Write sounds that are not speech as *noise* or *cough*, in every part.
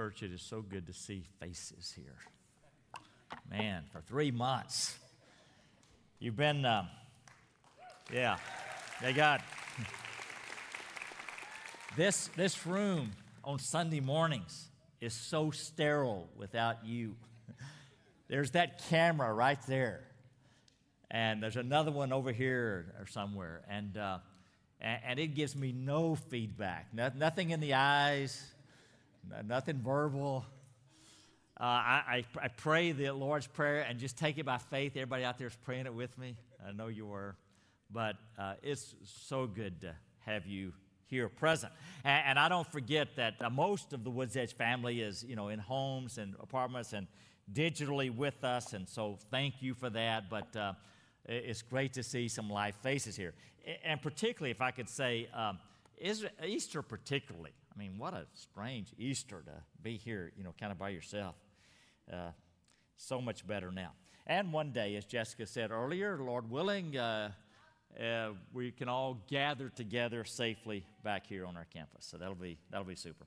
church, it is so good to see faces here. Man, for three months. You've been, uh, yeah, they got this, this room on Sunday mornings is so sterile without you. There's that camera right there. And there's another one over here or somewhere. And, uh, and, and, it gives me no feedback, no, nothing in the eyes, nothing verbal. Uh, I, I, I, pray the Lord's Prayer and just take it by faith. Everybody out there is praying it with me. I know you were. But uh, it's so good to have you here present. And, and I don't forget that uh, most of the Woods Edge family is, you know, in homes and apartments and digitally with us. And so thank you for that. But uh, it's great to see some live faces here. And particularly, if I could say, um, Easter particularly. I mean, what a strange Easter to be here, you know, kind of by yourself. Uh, so much better now. And one day, as Jessica said earlier, Lord willing, uh, uh, we can all gather together safely back here on our campus. So that'll be, that'll be super.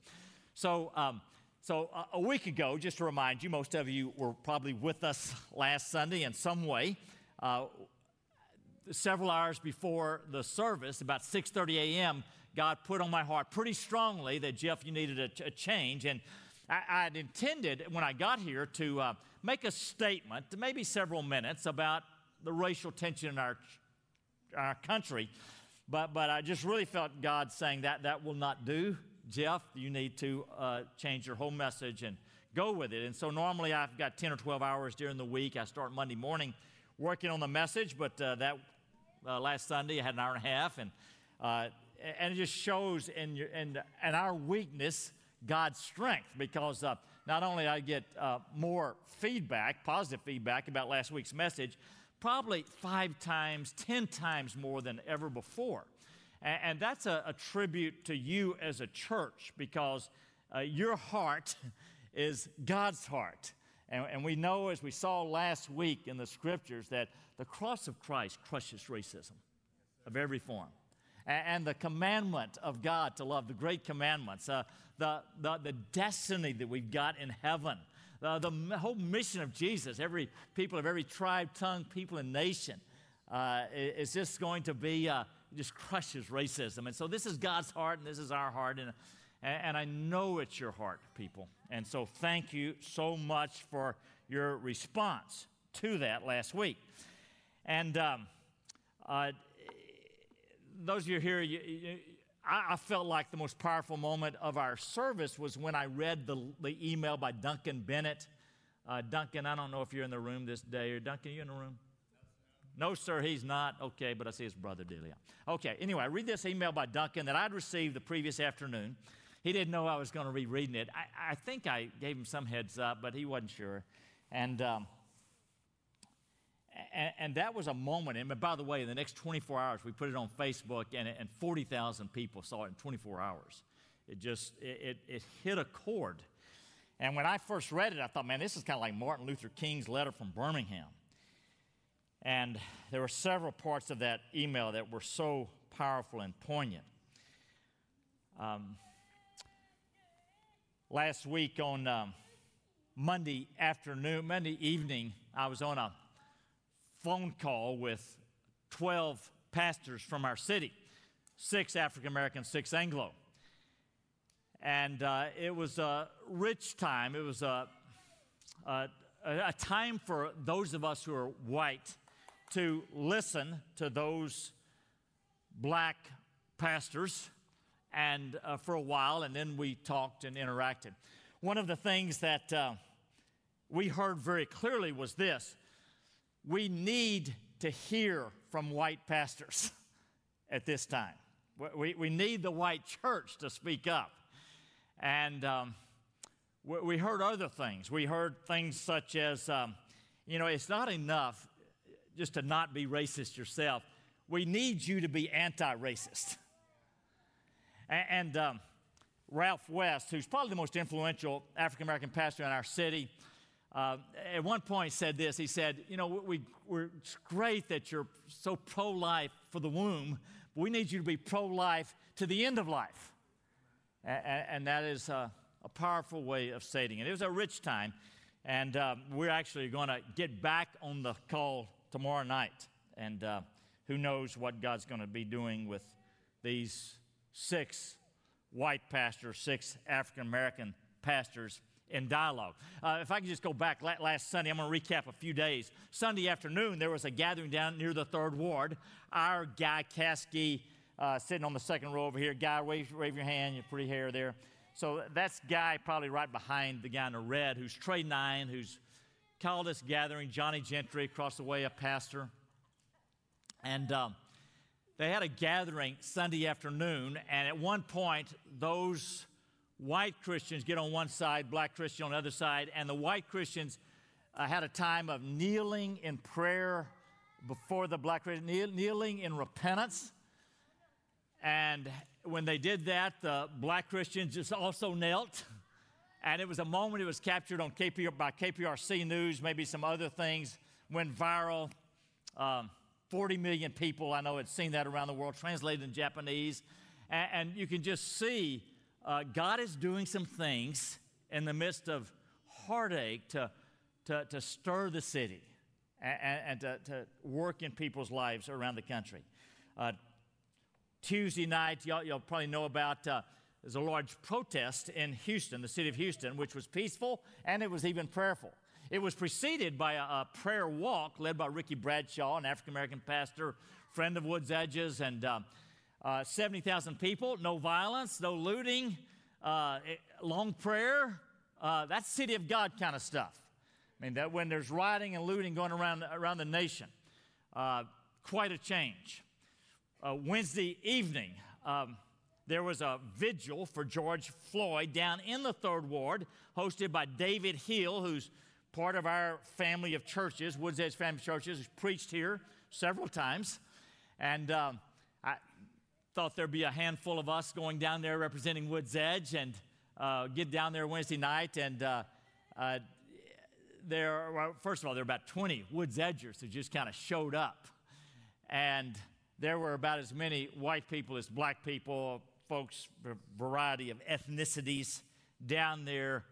So, um, so uh, a week ago, just to remind you, most of you were probably with us last Sunday in some way. Uh, several hours before the service, about 6:30 a.m., God put on my heart pretty strongly that Jeff, you needed a, a change, and I, would intended when I got here to uh, make a statement, maybe several minutes, about the racial tension in our our country. But, but I just really felt God saying that that will not do. Jeff, you need to uh, change your whole message and go with it. And so normally I've got 10 or 12 hours during the week. I start Monday morning working on the message, but uh, that uh, last Sunday I had an hour and a half. And, uh, and it just shows in, your, in, in our weakness God's strength because uh, not only I get uh, more feedback, positive feedback about last week's message, probably five times, ten times more than ever before. And, and that's a, a, tribute to you as a church because uh, your heart *laughs* is God's heart. And, and we know, as we saw last week in the scriptures, that the cross of Christ crushes racism of every form. And, the commandment of God to love, the great commandments, uh, the, the, the destiny that we've got in heaven uh, the whole mission of Jesus, every people of every tribe, tongue, people, and nation, uh, is just going to be, uh, just crushes racism. And so this is God's heart, and this is our heart. And, and I know it's your heart, people. And so thank you so much for your response to that last week. And um, uh, those of you here, you, you, I, I, felt like the most powerful moment of our service was when I read the, the email by Duncan Bennett. Uh, Duncan, I don't know if you're in the room this day. Or Duncan, you in the room? No, sir, he's not. Okay, but I see his brother Delia. Okay, anyway, I read this email by Duncan that I'd received the previous afternoon. He didn't know I was going to be reading it. I, I, think I gave him some heads up, but he wasn't sure. And um, and, and, that was a moment. And by the way, in the next 24 hours, we put it on Facebook, and, and 40,000 people saw it in 24 hours. It just it, it, it hit a chord. And when I first read it, I thought, man, this is kind of like Martin Luther King's letter from Birmingham. And there were several parts of that email that were so powerful and poignant. Um, last week on um, Monday afternoon, Monday evening, I was on a phone call with 12 pastors from our city six African American, six Anglo. And uh, it was a rich time. It was a, a, a time for those of us who are white to listen to those black pastors and uh, for a while, and then we talked and interacted. One of the things that uh, we heard very clearly was this we need to hear from white pastors *laughs* at this time. We, we need the white church to speak up. And um, we, heard other things. We heard things such as, um, you know, it's not enough just to not be racist yourself. We need you to be anti racist. And, and um, Ralph West, who's probably the most influential African American pastor in our city, uh, at one point said this he said you know we, we're, it's great that you're so pro-life for the womb but we need you to be pro-life to the end of life and, and that is uh, a powerful way of stating it. It was a rich time, and uh, we're actually going to get back on the call tomorrow night. And uh, who knows what God's going to be doing with these six white pastors, six African American pastors in dialogue. Uh, if I could just go back last Sunday, I'm going to recap a few days. Sunday afternoon, there was a gathering down near the third ward. Our guy, Caskey, uh, sitting on the second row over here. Guy, wave, wave your hand, your pretty hair there. So that's Guy probably right behind the guy in the red who's Trey Nine, who's called this gathering. Johnny Gentry across the way, a pastor. And um, they had a gathering Sunday afternoon, and at one point, those white Christians get on one side, black Christians on the other side, and the white Christians uh, had a time of kneeling in prayer before the black Christians, kneel, kneeling in repentance. And when they did that, the black Christians just also knelt. And it was a moment it was captured on KPR, by KPRC News, maybe some other things, went viral. Um, 40 million people, I know, had seen that around the world, translated in Japanese. And, and you can just see uh, God is doing some things in the midst of heartache to, to, to stir the city and, and to, to, work in people's lives around the country. Uh, Tuesday night, y'all, y'all, probably know about uh, there's a large protest in Houston, the city of Houston, which was peaceful and it was even prayerful. It was preceded by a, a prayer walk led by Ricky Bradshaw, an African American pastor, friend of Woods Edges, and um, uh, 70,000 people, no violence, no looting, uh, long prayer. Uh, that's city of God kind of stuff. I mean, that when there's rioting and looting going around, around the nation, uh, quite a change. Uh, Wednesday evening, um, there was a vigil for George Floyd down in the third ward, hosted by David Hill, who's part of our family of churches, Woods Edge Family Churches, who's preached here several times. And um, thought there'd be a handful of us going down there representing Woods Edge and uh, get down there Wednesday night. And uh, uh, there, well, first of all, there were about 20 Woods Edgers who just kind of showed up. And there were about as many white people as black people, folks, a variety of ethnicities down there,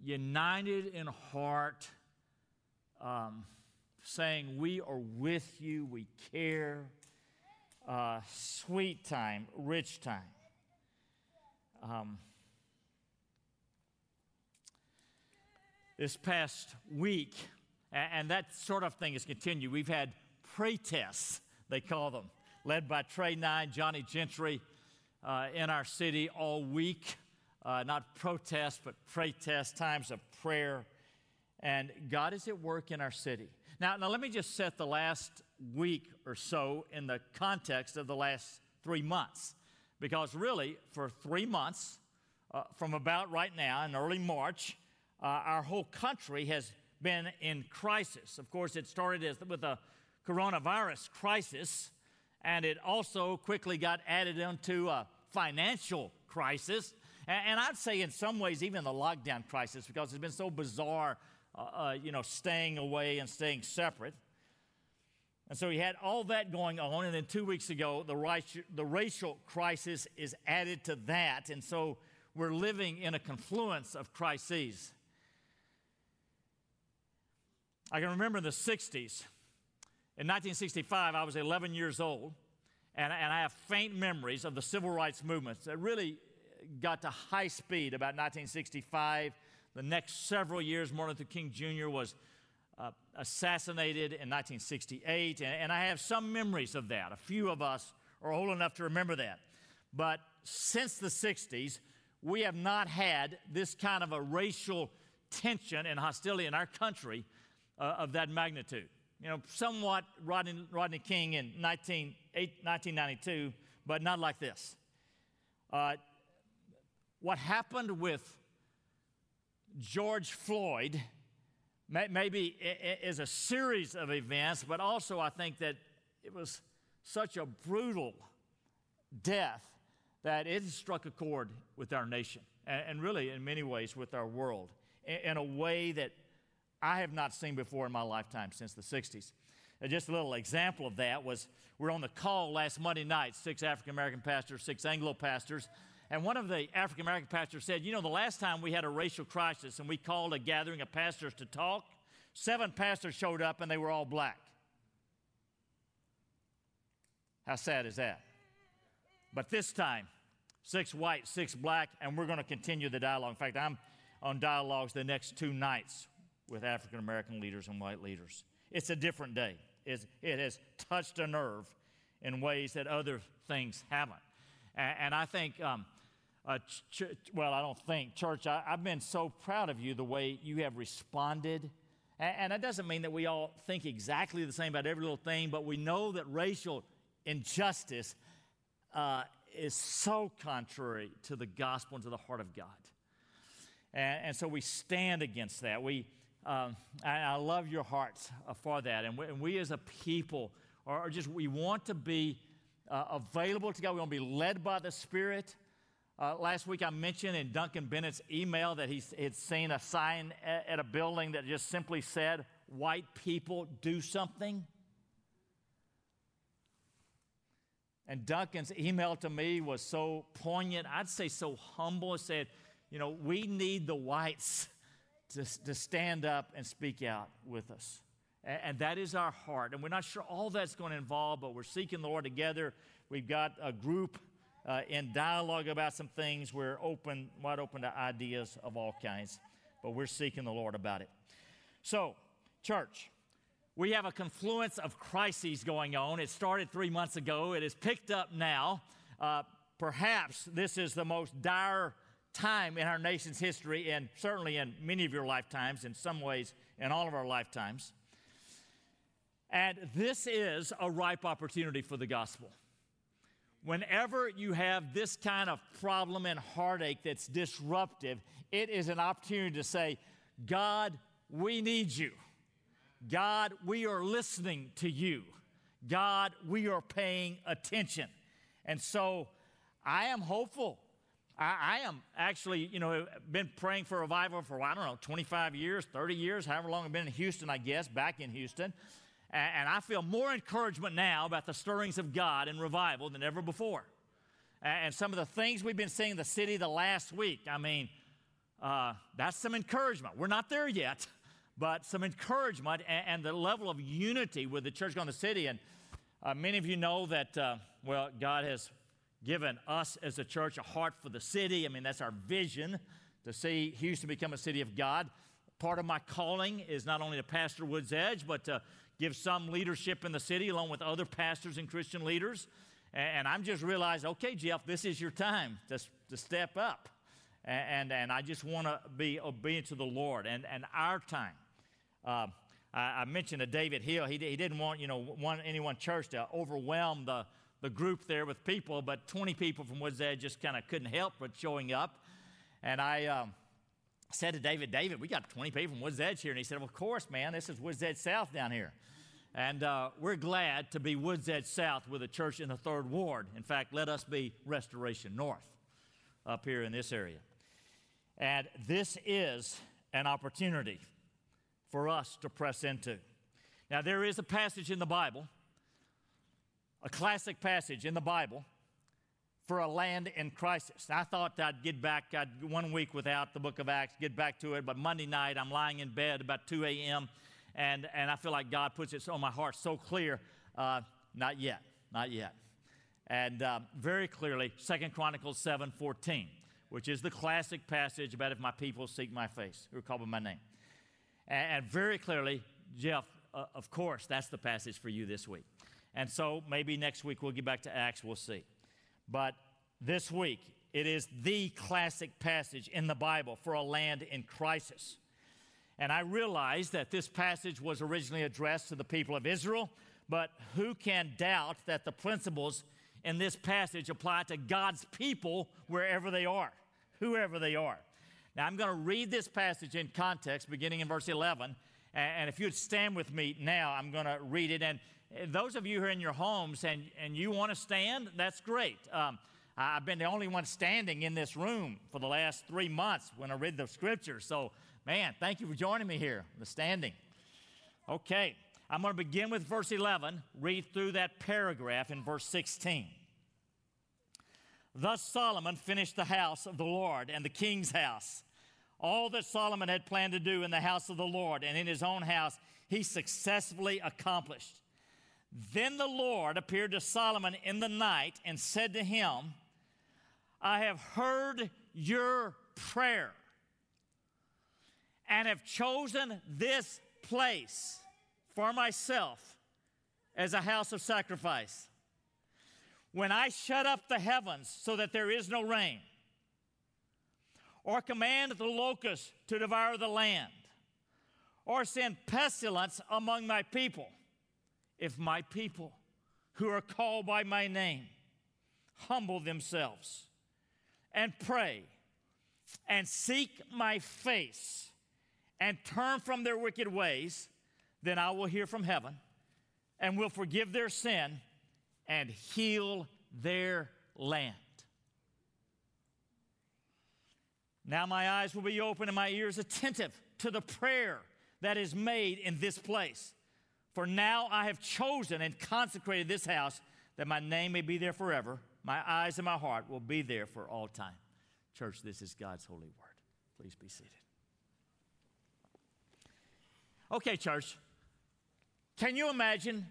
united in heart, um, saying, We are with you, we care uh, sweet time, rich time. Um, this past week, and that sort of thing has continued. We've had pray tests, they call them, led by Trey Nine, Johnny Gentry, uh, in our city all week. Uh, not protests, but pray test, times of prayer. And God is at work in our city. Now, now let me just set the last week or so in the context of the last three months. Because really, for three months, uh, from about right now in early March, uh, our whole country has been in crisis. Of course, it started as, with a coronavirus crisis, and it also quickly got added into a financial crisis. And, and I'd say, in some ways, even the lockdown crisis, because it's been so bizarre, uh, uh you know, staying away and staying separate. And so he had all that going on. And then two weeks ago, the, the racial crisis is added to that. And so we're living in a confluence of crises. I can remember in the 60s. In 1965, I was 11 years old, and, and I have faint memories of the civil rights movements that really got to high speed about 1965. The next several years, Martin Luther King Jr. was assassinated in 1968, and, and I have some memories of that. A few of us are old enough to remember that. But since the 60s, we have not had this kind of a racial tension and hostility in our country uh, of that magnitude. You know, somewhat Rodney, Rodney King in 19, 1992, but not like this. Uh, what happened with George Floyd maybe is a series of events, but also I think that it was such a brutal death that it struck a chord with our nation and really in many ways with our world in a way that I have not seen before in my lifetime since the 60s. Just a little example of that was we're on the call last Monday night, six African American pastors, six Anglo pastors, And one of the African American pastors said, You know, the last time we had a racial crisis and we called a gathering of pastors to talk, seven pastors showed up and they were all black. How sad is that? But this time, six white, six black, and we're going to continue the dialogue. In fact, I'm on dialogues the next two nights with African American leaders and white leaders. It's a different day. It's, it has touched a nerve in ways that other things haven't. And, and I think, um, uh, ch- well, I don't think, church, I, have been so proud of you the way you have responded. And, and that doesn't mean that we all think exactly the same about every little thing, but we know that racial injustice uh, is so contrary to the gospel and to the heart of God. And, and so we stand against that. We, um, I, love your hearts uh, for that. And we, and we as a people are just, we want to be uh, available to God. We want to be led by the Spirit. Uh, last week I mentioned in Duncan Bennett's email that he had seen a sign at, a building that just simply said, White people do something. And Duncan's email to me was so poignant, I'd say so humble. It said, you know, we need the whites to, to stand up and speak out with us. And, and that is our heart. And we're not sure all that's going to involve, but we're seeking the Lord together. We've got a group uh, in dialogue about some things. We're open, wide open to ideas of all kinds, but we're seeking the Lord about it. So, church, we have a confluence of crises going on. It started three months ago, it has picked up now. Uh, perhaps this is the most dire time in our nation's history, and certainly in many of your lifetimes, in some ways, in all of our lifetimes. And this is a ripe opportunity for the gospel. Whenever you have this kind of problem and heartache that's disruptive, it is an opportunity to say, God, we need you. God, we are listening to you. God, we are paying attention. And so I am hopeful I, I, am actually, you know, been praying for revival for, I don't know, 25 years, 30 years, however long I've been in Houston, I guess, back in Houston. And, I feel more encouragement now about the stirrings of God and revival than ever before. And, and some of the things we've been seeing in the city the last week, I mean, uh, that's some encouragement. We're not there yet, *laughs* but some encouragement and, and the level of unity with the church going the city. And uh, many of you know that, uh, well, God has given us as a church a heart for the city. I mean, that's our vision to see Houston become a city of God. Part of my calling is not only to pastor Woods Edge, but to give some leadership in the city along with other pastors and Christian leaders. And I'm just realizing, okay, Jeff, this is your time to, to step up. And, and I just want to be obedient to the Lord and, and our time. Uh, I, I, mentioned to David Hill, he, he didn't want, you know, want any one church to overwhelm the, the group there with people, but 20 people from Woods Edge just kind of couldn't help but showing up. And I um, said to David, David, we got 20 people from Woods Edge here. And he said, well, Of course, man, this is Woods Edge South down here. And uh, we're glad to be Woods Edge South with a church in the third ward. In fact, let us be Restoration North up here in this area. And this is an opportunity for us to press into. Now, there is a passage in the Bible a classic passage in the Bible for a land in crisis. I thought I'd get back, I'd one week without the book of Acts, get back to it, but Monday night I'm lying in bed about 2 a.m. and, and I feel like God puts it on my heart so clear. Uh, not yet, not yet. And uh, very clearly, Second Chronicles 7 14, which is the classic passage about if my people seek my face, who are called by my name. And, and very clearly, Jeff, uh, of course, that's the passage for you this week. And so maybe next week we'll get back to Acts, we'll see. But this week, it is the classic passage in the Bible for a land in crisis. And I realize that this passage was originally addressed to the people of Israel, but who can doubt that the principles in this passage apply to God's people wherever they are, whoever they are? Now, I'm going to read this passage in context, beginning in verse 11. And if you'd stand with me now, I'm going to read it. And those of you who are in your homes and, and you want to stand, that's great. Um, I've been the only one standing in this room for the last three months when I read the scriptures. So, man, thank you for joining me here, the standing. Okay, I'm going to begin with verse 11, read through that paragraph in verse 16. Thus Solomon finished the house of the Lord and the king's house. All that Solomon had planned to do in the house of the Lord and in his own house, he successfully accomplished. Then the Lord appeared to Solomon in the night and said to him, I have heard your prayer and have chosen this place for myself as a house of sacrifice. When I shut up the heavens so that there is no rain, or command the locusts to devour the land, or send pestilence among my people, if my people who are called by my name humble themselves and pray and seek my face and turn from their wicked ways, then I will hear from heaven and will forgive their sin and heal their land. Now my eyes will be open and my ears attentive to the prayer that is made in this place. For now I have chosen and consecrated this house that my name may be there forever. My eyes and my heart will be there for all time. Church, this is God's holy word. Please be seated. Okay, church, can you imagine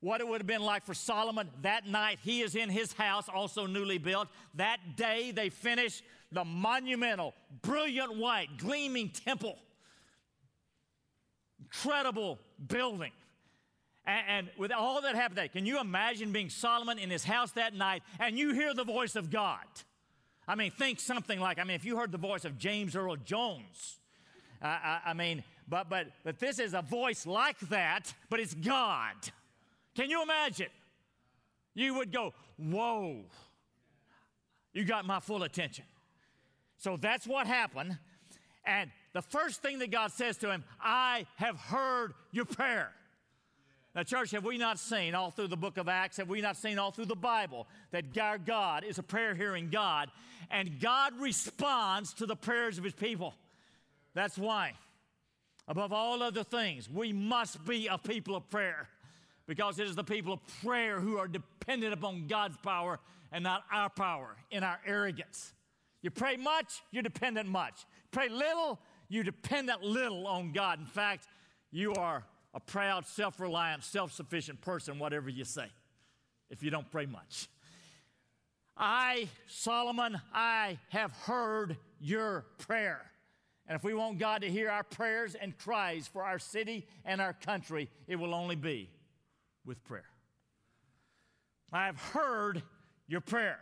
what it would have been like for Solomon that night? He is in his house, also newly built. That day, they finished the monumental, brilliant white, gleaming temple. Incredible building. And, with all that happened there, can you imagine being Solomon in his house that night and you hear the voice of God? I mean, think something like, I mean, if you heard the voice of James Earl Jones, I, I mean, but, but, but this is a voice like that, but it's God. Can you imagine? You would go, Whoa, you got my full attention. So that's what happened. And the first thing that God says to him, I have heard your prayer. Now, church, have we not seen all through the book of Acts, have we not seen all through the Bible that our God is a prayer hearing God and God responds to the prayers of his people? That's why, above all other things, we must be a people of prayer because it is the people of prayer who are dependent upon God's power and not our power in our arrogance. You pray much, you're dependent much. Pray little, you're dependent little on God. In fact, you are a proud, self reliant, self sufficient person, whatever you say, if you don't pray much. I, Solomon, I have heard your prayer. And if we want God to hear our prayers and cries for our city and our country, it will only be with prayer. I have heard your prayer,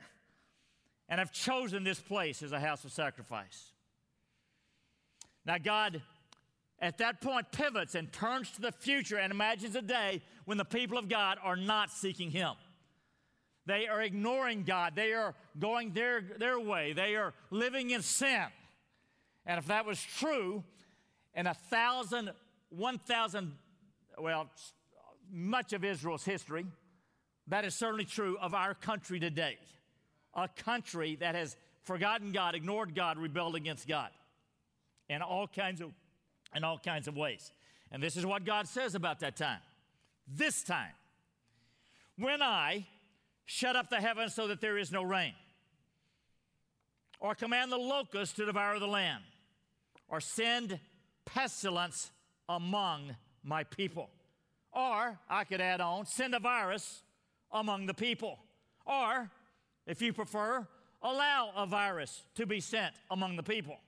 and I've chosen this place as a house of sacrifice. Now, God at that point pivots and turns to the future and imagines a day when the people of God are not seeking Him. They are ignoring God. They are going their, their way. They are living in sin. And if that was true in a thousand, one thousand, well, much of Israel's history, that is certainly true of our country today. A country that has forgotten God, ignored God, rebelled against God in all kinds of in all kinds of ways. And this is what God says about that time. This time, when I shut up the heavens so that there is no rain, or command the locusts to devour the land, or send pestilence among my people. Or I could add on, send a virus among the people. Or, if you prefer, allow a virus to be sent among the people.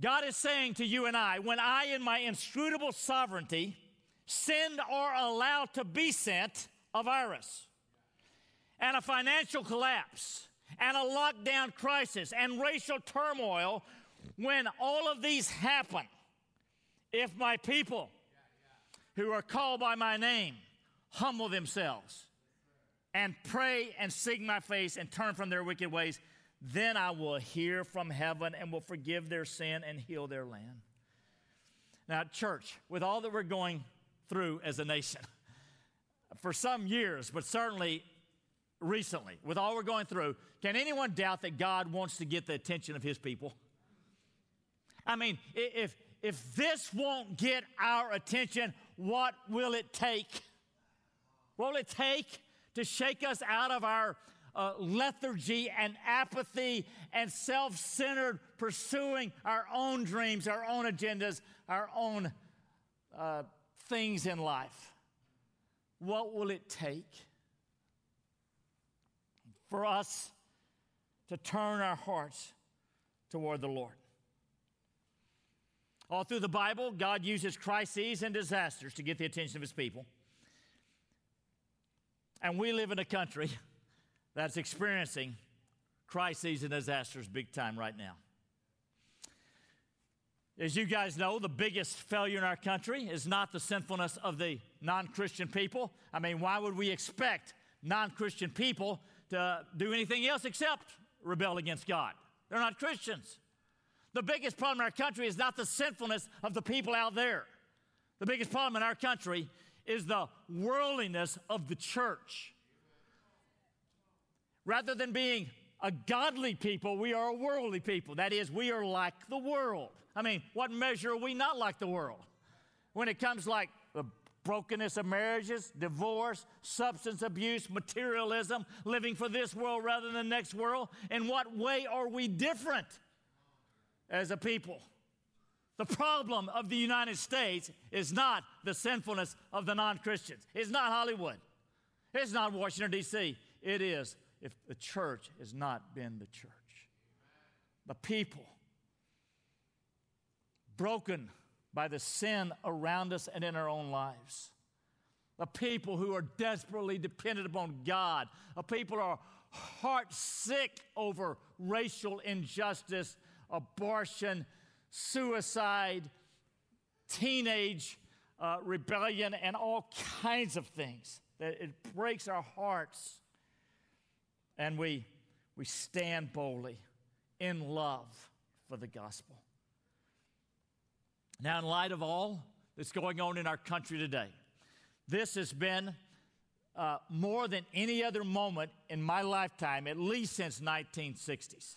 God is saying to you and I, when I, in my inscrutable sovereignty, send or allow to be sent a virus and a financial collapse and a lockdown crisis and racial turmoil, when all of these happen, if my people who are called by my name humble themselves and pray and seek my face and turn from their wicked ways, then I will hear from heaven and will forgive their sin and heal their land. Now, church, with all that we're going through as a nation, for some years, but certainly recently, with all we're going through, can anyone doubt that God wants to get the attention of his people? I mean, if, if this won't get our attention, what will it take? What will it take to shake us out of our uh, lethargy and apathy and self centered pursuing our own dreams, our own agendas, our own uh, things in life. What will it take for us to turn our hearts toward the Lord? All through the Bible, God uses crises and disasters to get the attention of his people. And we live in a country *laughs* that's experiencing crises and disasters big time right now. As you guys know, the biggest failure in our country is not the sinfulness of the non Christian people. I mean, why would we expect non Christian people to do anything else except rebel against God? They're not Christians. The biggest problem in our country is not the sinfulness of the people out there. The biggest problem in our country is the worldliness of the church. Rather than being a godly people, we are a worldly people. That is, we are like the world. I mean, what measure are we not like the world? When it comes like the brokenness of marriages, divorce, substance abuse, materialism, living for this world rather than the next world, in what way are we different? As a people. The problem of the United States is not the sinfulness of the non Christians. It's not Hollywood. It's not Washington, D.C. It is if the church has not been the church. The people, broken by the sin around us and in our own lives. The people who are desperately dependent upon God. The people who are heart sick over racial injustice abortion, suicide, teenage uh, rebellion, and all kinds of things. That it breaks our hearts. And we, we stand boldly in love for the gospel. Now, in light of all that's going on in our country today, this has been uh, more than any other moment in my lifetime, at least since 1960s.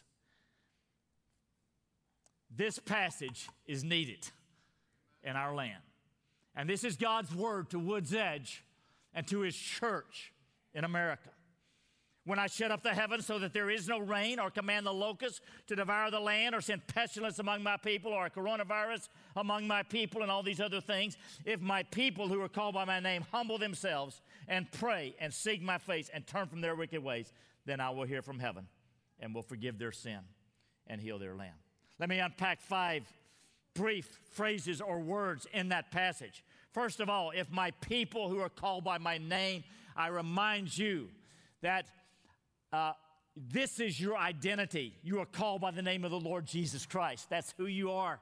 This passage is needed in our land. And this is God's word to Woods Edge and to his church in America. When I shut up the heavens so that there is no rain, or command the locusts to devour the land, or send pestilence among my people, or a coronavirus among my people, and all these other things, if my people who are called by my name humble themselves and pray and seek my face and turn from their wicked ways, then I will hear from heaven and will forgive their sin and heal their land. Let me unpack five brief phrases or words in that passage. First of all, if my people who are called by my name, I remind you that uh, this is your identity. You are called by the name of the Lord Jesus Christ. That's who you are.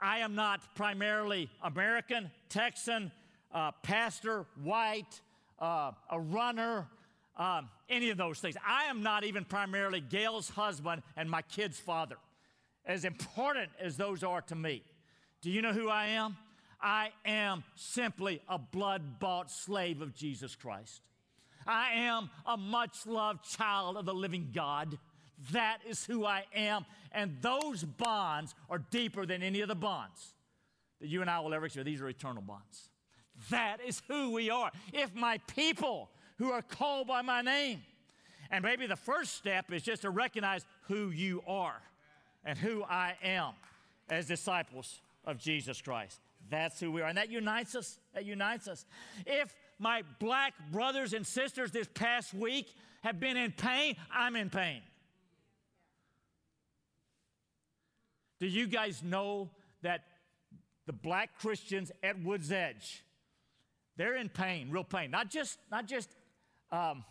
I am not primarily American, Texan, uh, pastor, white, uh, a runner, um, any of those things. I am not even primarily Gail's husband and my kid's father as important as those are to me. Do you know who I am? I am simply a blood bought slave of Jesus Christ. I am a much loved child of the living God. That is who I am. And those bonds are deeper than any of the bonds that you and I will ever experience. These are eternal bonds. That is who we are. If my people who are called by my name, and maybe the first step is just to recognize who you are and who I am as disciples of Jesus Christ. That's who we are. And that unites us. That unites us. If my black brothers and sisters this past week have been in pain, I'm in pain. Do you guys know that the black Christians at Woods Edge, they're in pain, real pain. Not just, not just um,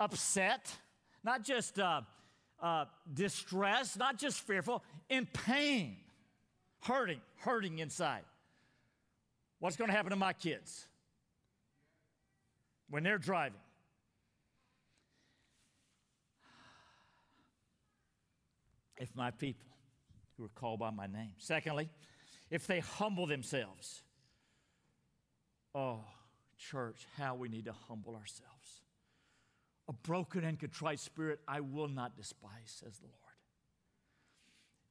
upset, not just uh, uh, distress, not just fearful, in pain, hurting, hurting inside. What's going to happen to my kids when they're driving? If my people who are called by my name. Secondly, if they humble themselves. Oh, church, how we need to humble ourselves. A broken and contrite spirit I will not despise, says the Lord.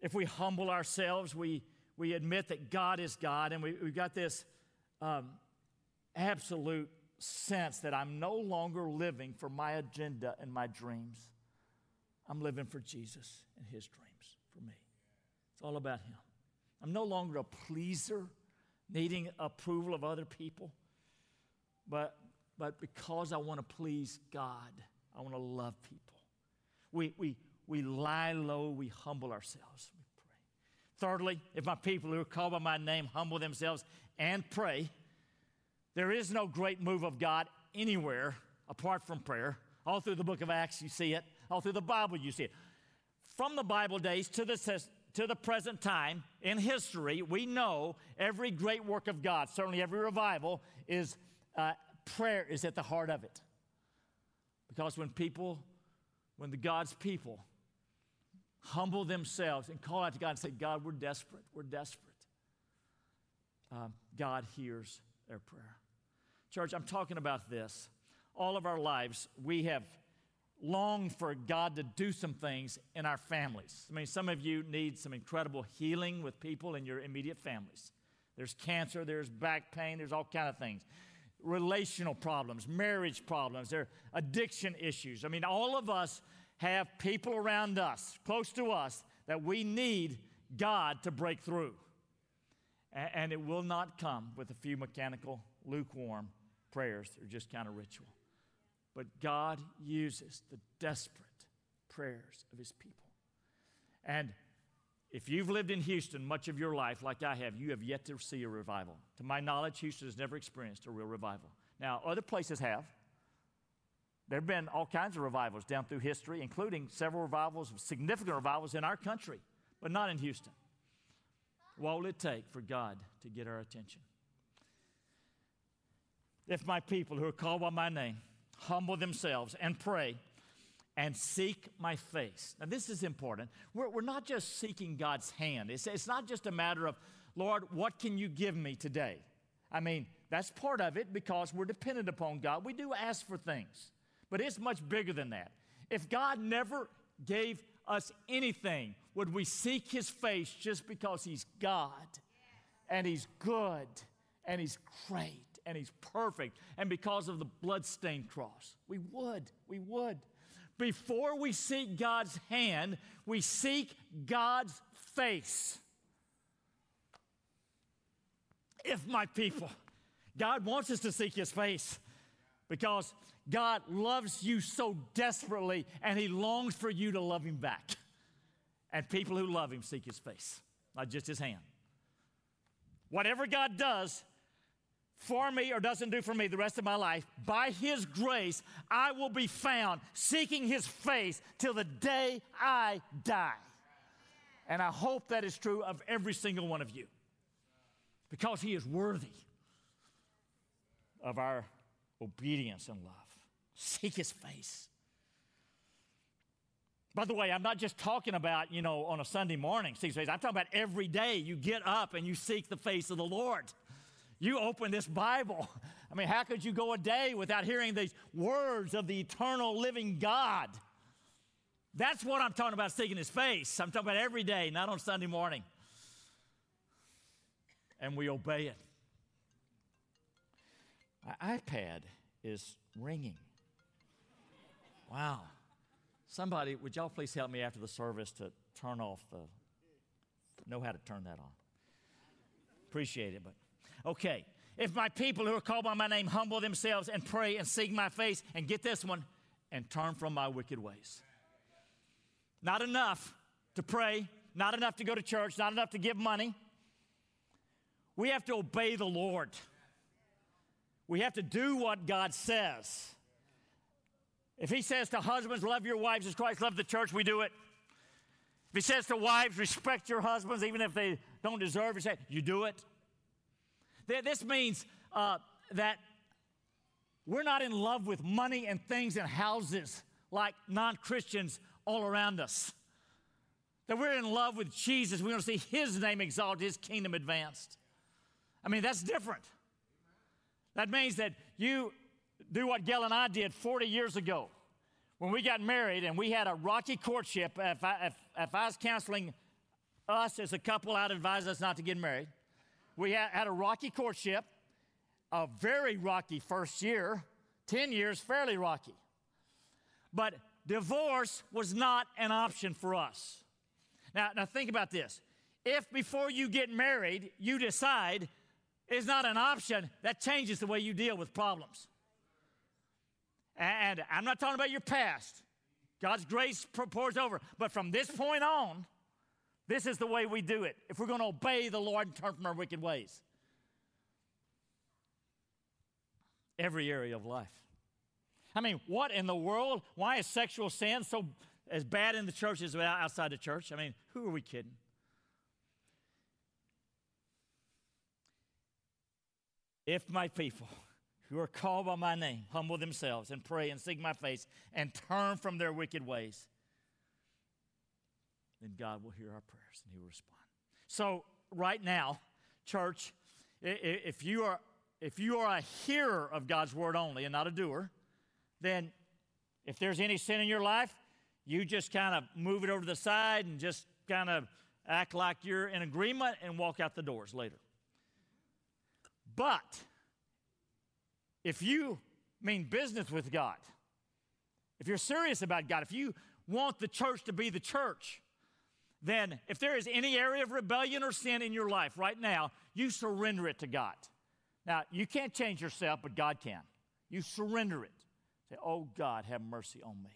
If we humble ourselves, we, we admit that God is God, and we, we've got this um, absolute sense that I'm no longer living for my agenda and my dreams. I'm living for Jesus and his dreams for me. It's all about him. I'm no longer a pleaser, needing approval of other people, but, but because I want to please God, I want to love people. We, we, we lie low, we humble ourselves, we pray. Thirdly, if my people who are called by my name humble themselves and pray, there is no great move of God anywhere apart from prayer. All through the book of Acts, you see it. All through the Bible, you see it. From the Bible days to the, to the present time in history, we know every great work of God, certainly every revival, is uh, prayer is at the heart of it. Because when people, when the God's people humble themselves and call out to God and say, God, we're desperate, we're desperate, um, God hears their prayer. Church, I'm talking about this. All of our lives, we have longed for God to do some things in our families. I mean, some of you need some incredible healing with people in your immediate families. There's cancer, there's back pain, there's all kind of things. Relational problems, marriage problems, there are addiction issues. I mean, all of us have people around us, close to us, that we need God to break through. And it will not come with a few mechanical, lukewarm prayers. They're just kind of ritual. But God uses the desperate prayers of his people. And if you've lived in Houston much of your life, like I have, you have yet to see a revival. To my knowledge, Houston has never experienced a real revival. Now, other places have. There have been all kinds of revivals down through history, including several revivals, significant revivals in our country, but not in Houston. What will it take for God to get our attention? If my people who are called by my name humble themselves and pray and seek my face. Now, this is important. We're, we're not just seeking God's hand, it's, it's not just a matter of, Lord, what can you give me today? I mean, that's part of it because we're dependent upon God. We do ask for things, but it's much bigger than that. If God never gave us anything, would we seek his face just because he's God and he's good and he's great and he's perfect and because of the bloodstained cross? We would. We would. Before we seek God's hand, we seek God's face. If my people, God wants us to seek his face because God loves you so desperately and he longs for you to love him back. And people who love him seek his face, not just his hand. Whatever God does for me or doesn't do for me the rest of my life, by his grace, I will be found seeking his face till the day I die. And I hope that is true of every single one of you because he is worthy of our obedience and love. Seek his face. By the way, I'm not just talking about, you know, on a Sunday morning, seek face. I'm talking about every day you get up and you seek the face of the Lord. You open this Bible. *laughs* I mean, how could you go a day without hearing these words of the eternal living God? That's what I'm talking about seeking his face. I'm talking about every day, not on Sunday morning. And we obey it. My iPad is ringing. Wow. Somebody, would y'all please help me after the service to turn off the, know how to turn that on? Appreciate it, but okay. If my people who are called by my name humble themselves and pray and seek my face and get this one and turn from my wicked ways. Not enough to pray, not enough to go to church, not enough to give money. We have to obey the Lord. We have to do what God says. If he says to husbands, love your wives as Christ loved the church, we do it. If he says to wives, respect your husbands even if they don't deserve it, you do it. This means uh, that we're not in love with money and things and houses like non Christians all around us. That we're in love with Jesus. We want to see his name exalted, his kingdom advanced. I mean, that's different. That means that you do what Gail and I did 40 years ago when we got married and we had a rocky courtship. If I, if, if I was counseling us as a couple, I'd advise us not to get married. We had, a rocky courtship. a very rocky first year, 10 years, fairly rocky. But divorce was not an option for us. Now, now think about this. If before you get married, you decide it's not an option, that changes the way you deal with problems. And I'm not talking about your past. God's grace pours over. But from this point on, this is the way we do it if we're going to obey the Lord and turn from our wicked ways. Every area of life. I mean, what in the world? Why is sexual sin so as bad in the church as outside the church? I mean, who are we kidding? If my people who are called by my name humble themselves and pray and seek my face and turn from their wicked ways, then God will hear our prayers and He will respond. So, right now, church, if you are if you are a hearer of God's word only and not a doer, then if there's any sin in your life, you just kind of move it over to the side and just kind of act like you're in agreement and walk out the doors later. But if you mean business with God, if you're serious about God, if you want the church to be the church, then if there is any area of rebellion or sin in your life right now, you surrender it to God. Now, you can't change yourself, but God can. You surrender it. Say, Oh God, have mercy on me.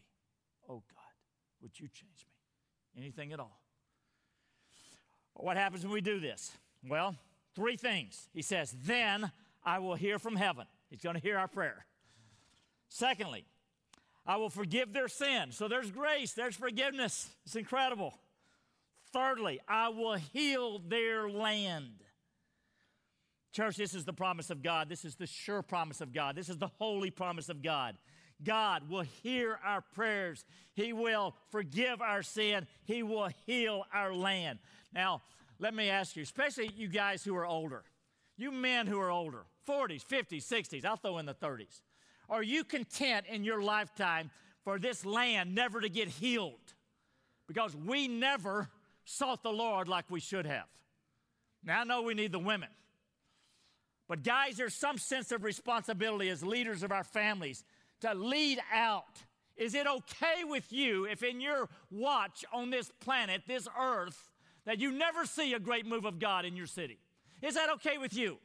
Oh God, would you change me? Anything at all. What happens when we do this? Well, three things. He says, Then I will hear from heaven. He's going to hear our prayer. Secondly, I will forgive their sin. So there's grace, there's forgiveness. It's incredible. Thirdly, I will heal their land. Church, this is the promise of God. This is the sure promise of God. This is the holy promise of God. God will hear our prayers. He will forgive our sin. He will heal our land. Now, let me ask you, especially you guys who are older, you men who are older, 40s, 50s, 60s, I'll throw in the 30s. Are you content in your lifetime for this land never to get healed? Because we never sought the Lord like we should have. Now, I know we need the women. But, guys, there's some sense of responsibility as leaders of our families to lead out. Is it okay with you if in your watch on this planet, this earth, that you never see a great move of God in your city? Is that okay with you?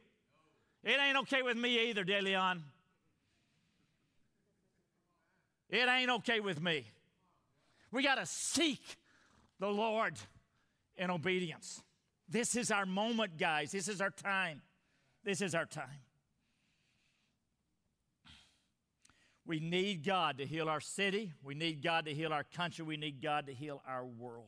It ain't okay with me either, De Leon. It ain't okay with me. We got to seek the Lord in obedience. This is our moment, guys. This is our time. This is our time. We need God to heal our city. We need God to heal our country. We need God to heal our world.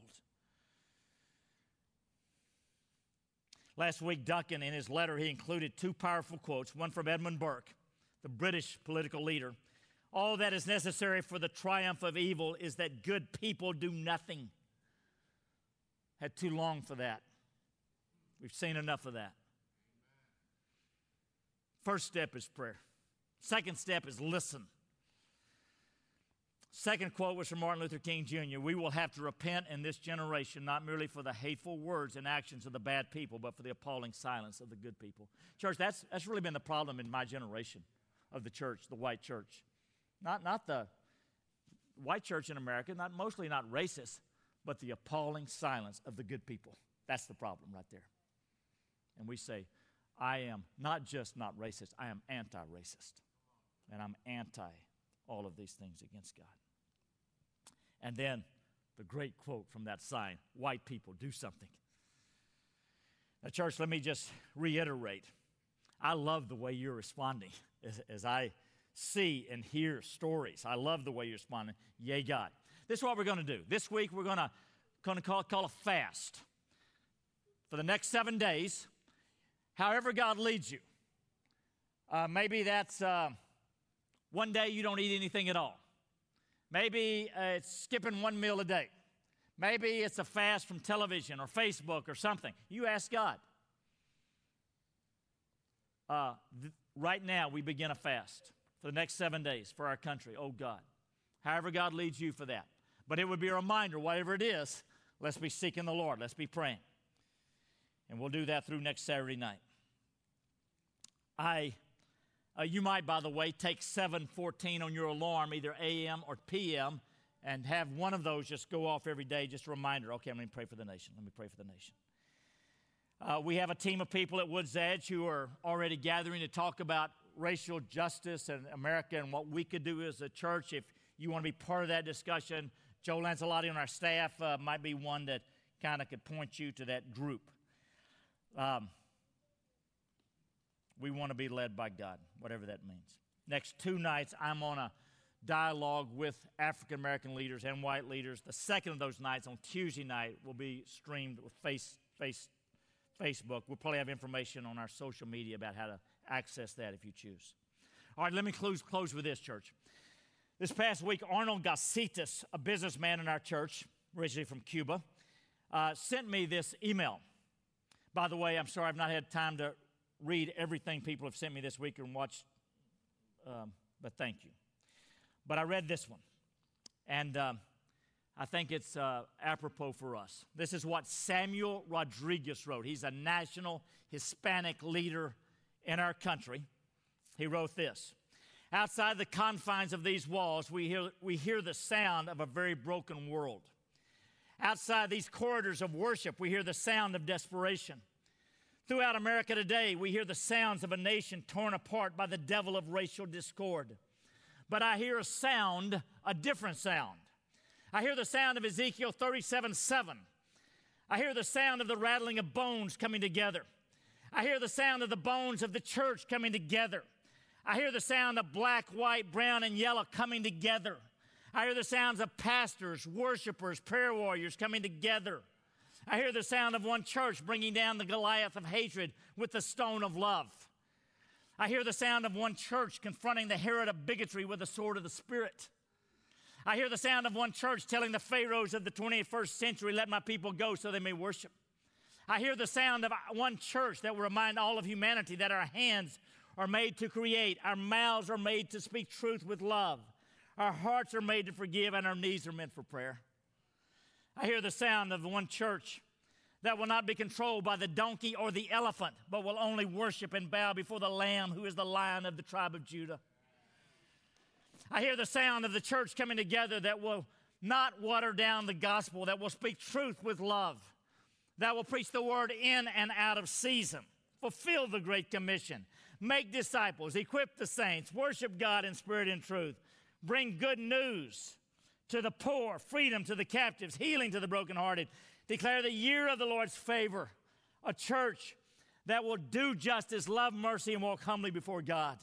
Last week, Duncan, in his letter, he included two powerful quotes one from Edmund Burke, the British political leader. All that is necessary for the triumph of evil is that good people do nothing. Had too long for that. We've seen enough of that. First step is prayer. Second step is listen. Second quote was from Martin Luther King Jr. We will have to repent in this generation, not merely for the hateful words and actions of the bad people, but for the appalling silence of the good people. Church, that's, that's really been the problem in my generation of the church, the white church. Not, not the white church in America, not mostly not racist, but the appalling silence of the good people. That's the problem right there. And we say, I am not just not racist, I am anti racist. And I'm anti all of these things against God. And then the great quote from that sign white people, do something. Now, church, let me just reiterate. I love the way you're responding as, as I see and hear stories. I love the way you're responding. Yay, God. This is what we're going to do. This week, we're going to, going to call, call a fast. For the next seven days, however God leads you. Uh, maybe that's uh, one day you don't eat anything at all. Maybe uh, it's skipping one meal a day. Maybe it's a fast from television or Facebook or something. You ask God. Uh, th- right now, we begin a fast for the next seven days for our country. Oh, God. However, God leads you for that. But it would be a reminder, whatever it is, let's be seeking the Lord. Let's be praying. And we'll do that through next Saturday night. I, Uh, you might, by the way, take 714 on your alarm, either AM or PM, and have one of those just go off every day, just a reminder okay, I'm going to pray for the nation. Let me pray for the nation. Uh, we have a team of people at Woods Edge who are already gathering to talk about racial justice in America and what we could do as a church. If you want to be part of that discussion, Joe Lancelotti on our staff uh, might be one that kind of could point you to that group. Um, we want to be led by God, whatever that means. Next two nights, I'm on a dialogue with African American leaders and white leaders. The second of those nights, on Tuesday night, will be streamed with face, face, Facebook. We'll probably have information on our social media about how to access that if you choose. All right, let me close, close with this, church. This past week, Arnold Gasitas, a businessman in our church, originally from Cuba, uh, sent me this email. By the way, I'm sorry I've not had time to read everything people have sent me this week and watch, um, but thank you. But I read this one, and um, I think it's uh, apropos for us. This is what Samuel Rodriguez wrote. He's a national Hispanic leader in our country. He wrote this Outside the confines of these walls, we hear, we hear the sound of a very broken world. Outside these corridors of worship, we hear the sound of desperation. Throughout America today, we hear the sounds of a nation torn apart by the devil of racial discord. But I hear a sound, a different sound. I hear the sound of Ezekiel 37 7. I hear the sound of the rattling of bones coming together. I hear the sound of the bones of the church coming together. I hear the sound of black, white, brown, and yellow coming together. I hear the sounds of pastors, worshipers, prayer warriors coming together. I hear the sound of one church bringing down the Goliath of hatred with the stone of love. I hear the sound of one church confronting the Herod of bigotry with the sword of the Spirit. I hear the sound of one church telling the Pharaohs of the 21st century, Let my people go so they may worship. I hear the sound of one church that will remind all of humanity that our hands are made to create, our mouths are made to speak truth with love, our hearts are made to forgive, and our knees are meant for prayer. I hear the sound of one church that will not be controlled by the donkey or the elephant, but will only worship and bow before the Lamb who is the lion of the tribe of Judah. I hear the sound of the church coming together that will not water down the gospel, that will speak truth with love, that will preach the word in and out of season, fulfill the Great Commission, make disciples, equip the saints, worship God in spirit and truth, bring good news to the poor, freedom to the captives, healing to the brokenhearted. Declare the year of the Lord's favor, a church that will do justice, love mercy, and walk humbly before God.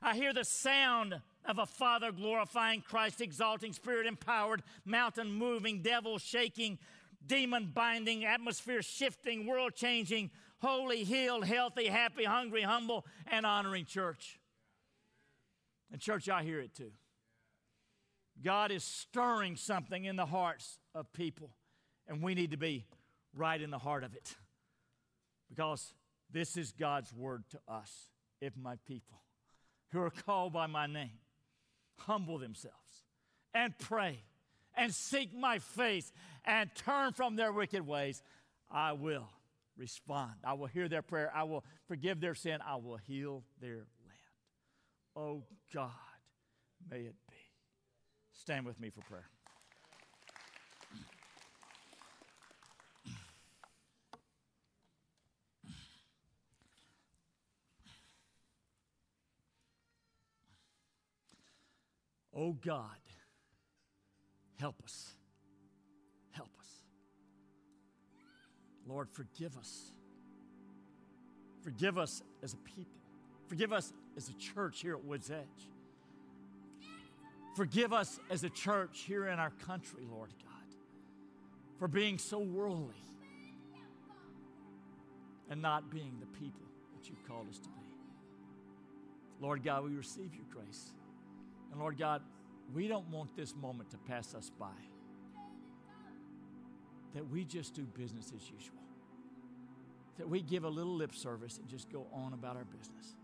I hear the sound of a Father glorifying Christ, exalting, spirit empowered, mountain moving, devil shaking, demon binding, atmosphere shifting, world changing, holy, healed, healthy, happy, hungry, humble, and honoring church. And, church, I hear it too. God is stirring something in the hearts of people, and we need to be right in the heart of it. Because this is God's word to us. If my people who are called by my name humble themselves and pray and seek my face and turn from their wicked ways, I will respond. I will hear their prayer. I will forgive their sin. I will heal their land. Oh God, may it be. Stand with me for prayer. Oh God, help us. Lord, forgive us. Forgive us as a people. Forgive us as a church here at Woods Edge. Forgive us as a church here in our country, Lord God, for being so worldly and not being the people that you've called us to be. Lord God, we receive your grace. And Lord God, we don't want this moment to pass us by. That we just do business as usual. That we give a little lip service and just go on about our business.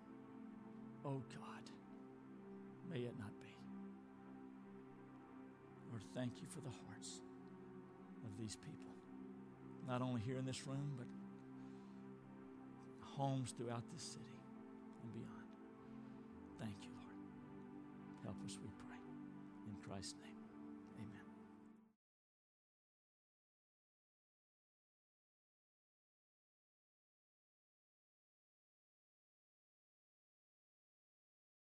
Oh God, may it not be. Lord, thank you for the hearts of these people, not only here in this room, but homes throughout this city and beyond. Thank you, Lord. Help us, we pray. In Christ's name.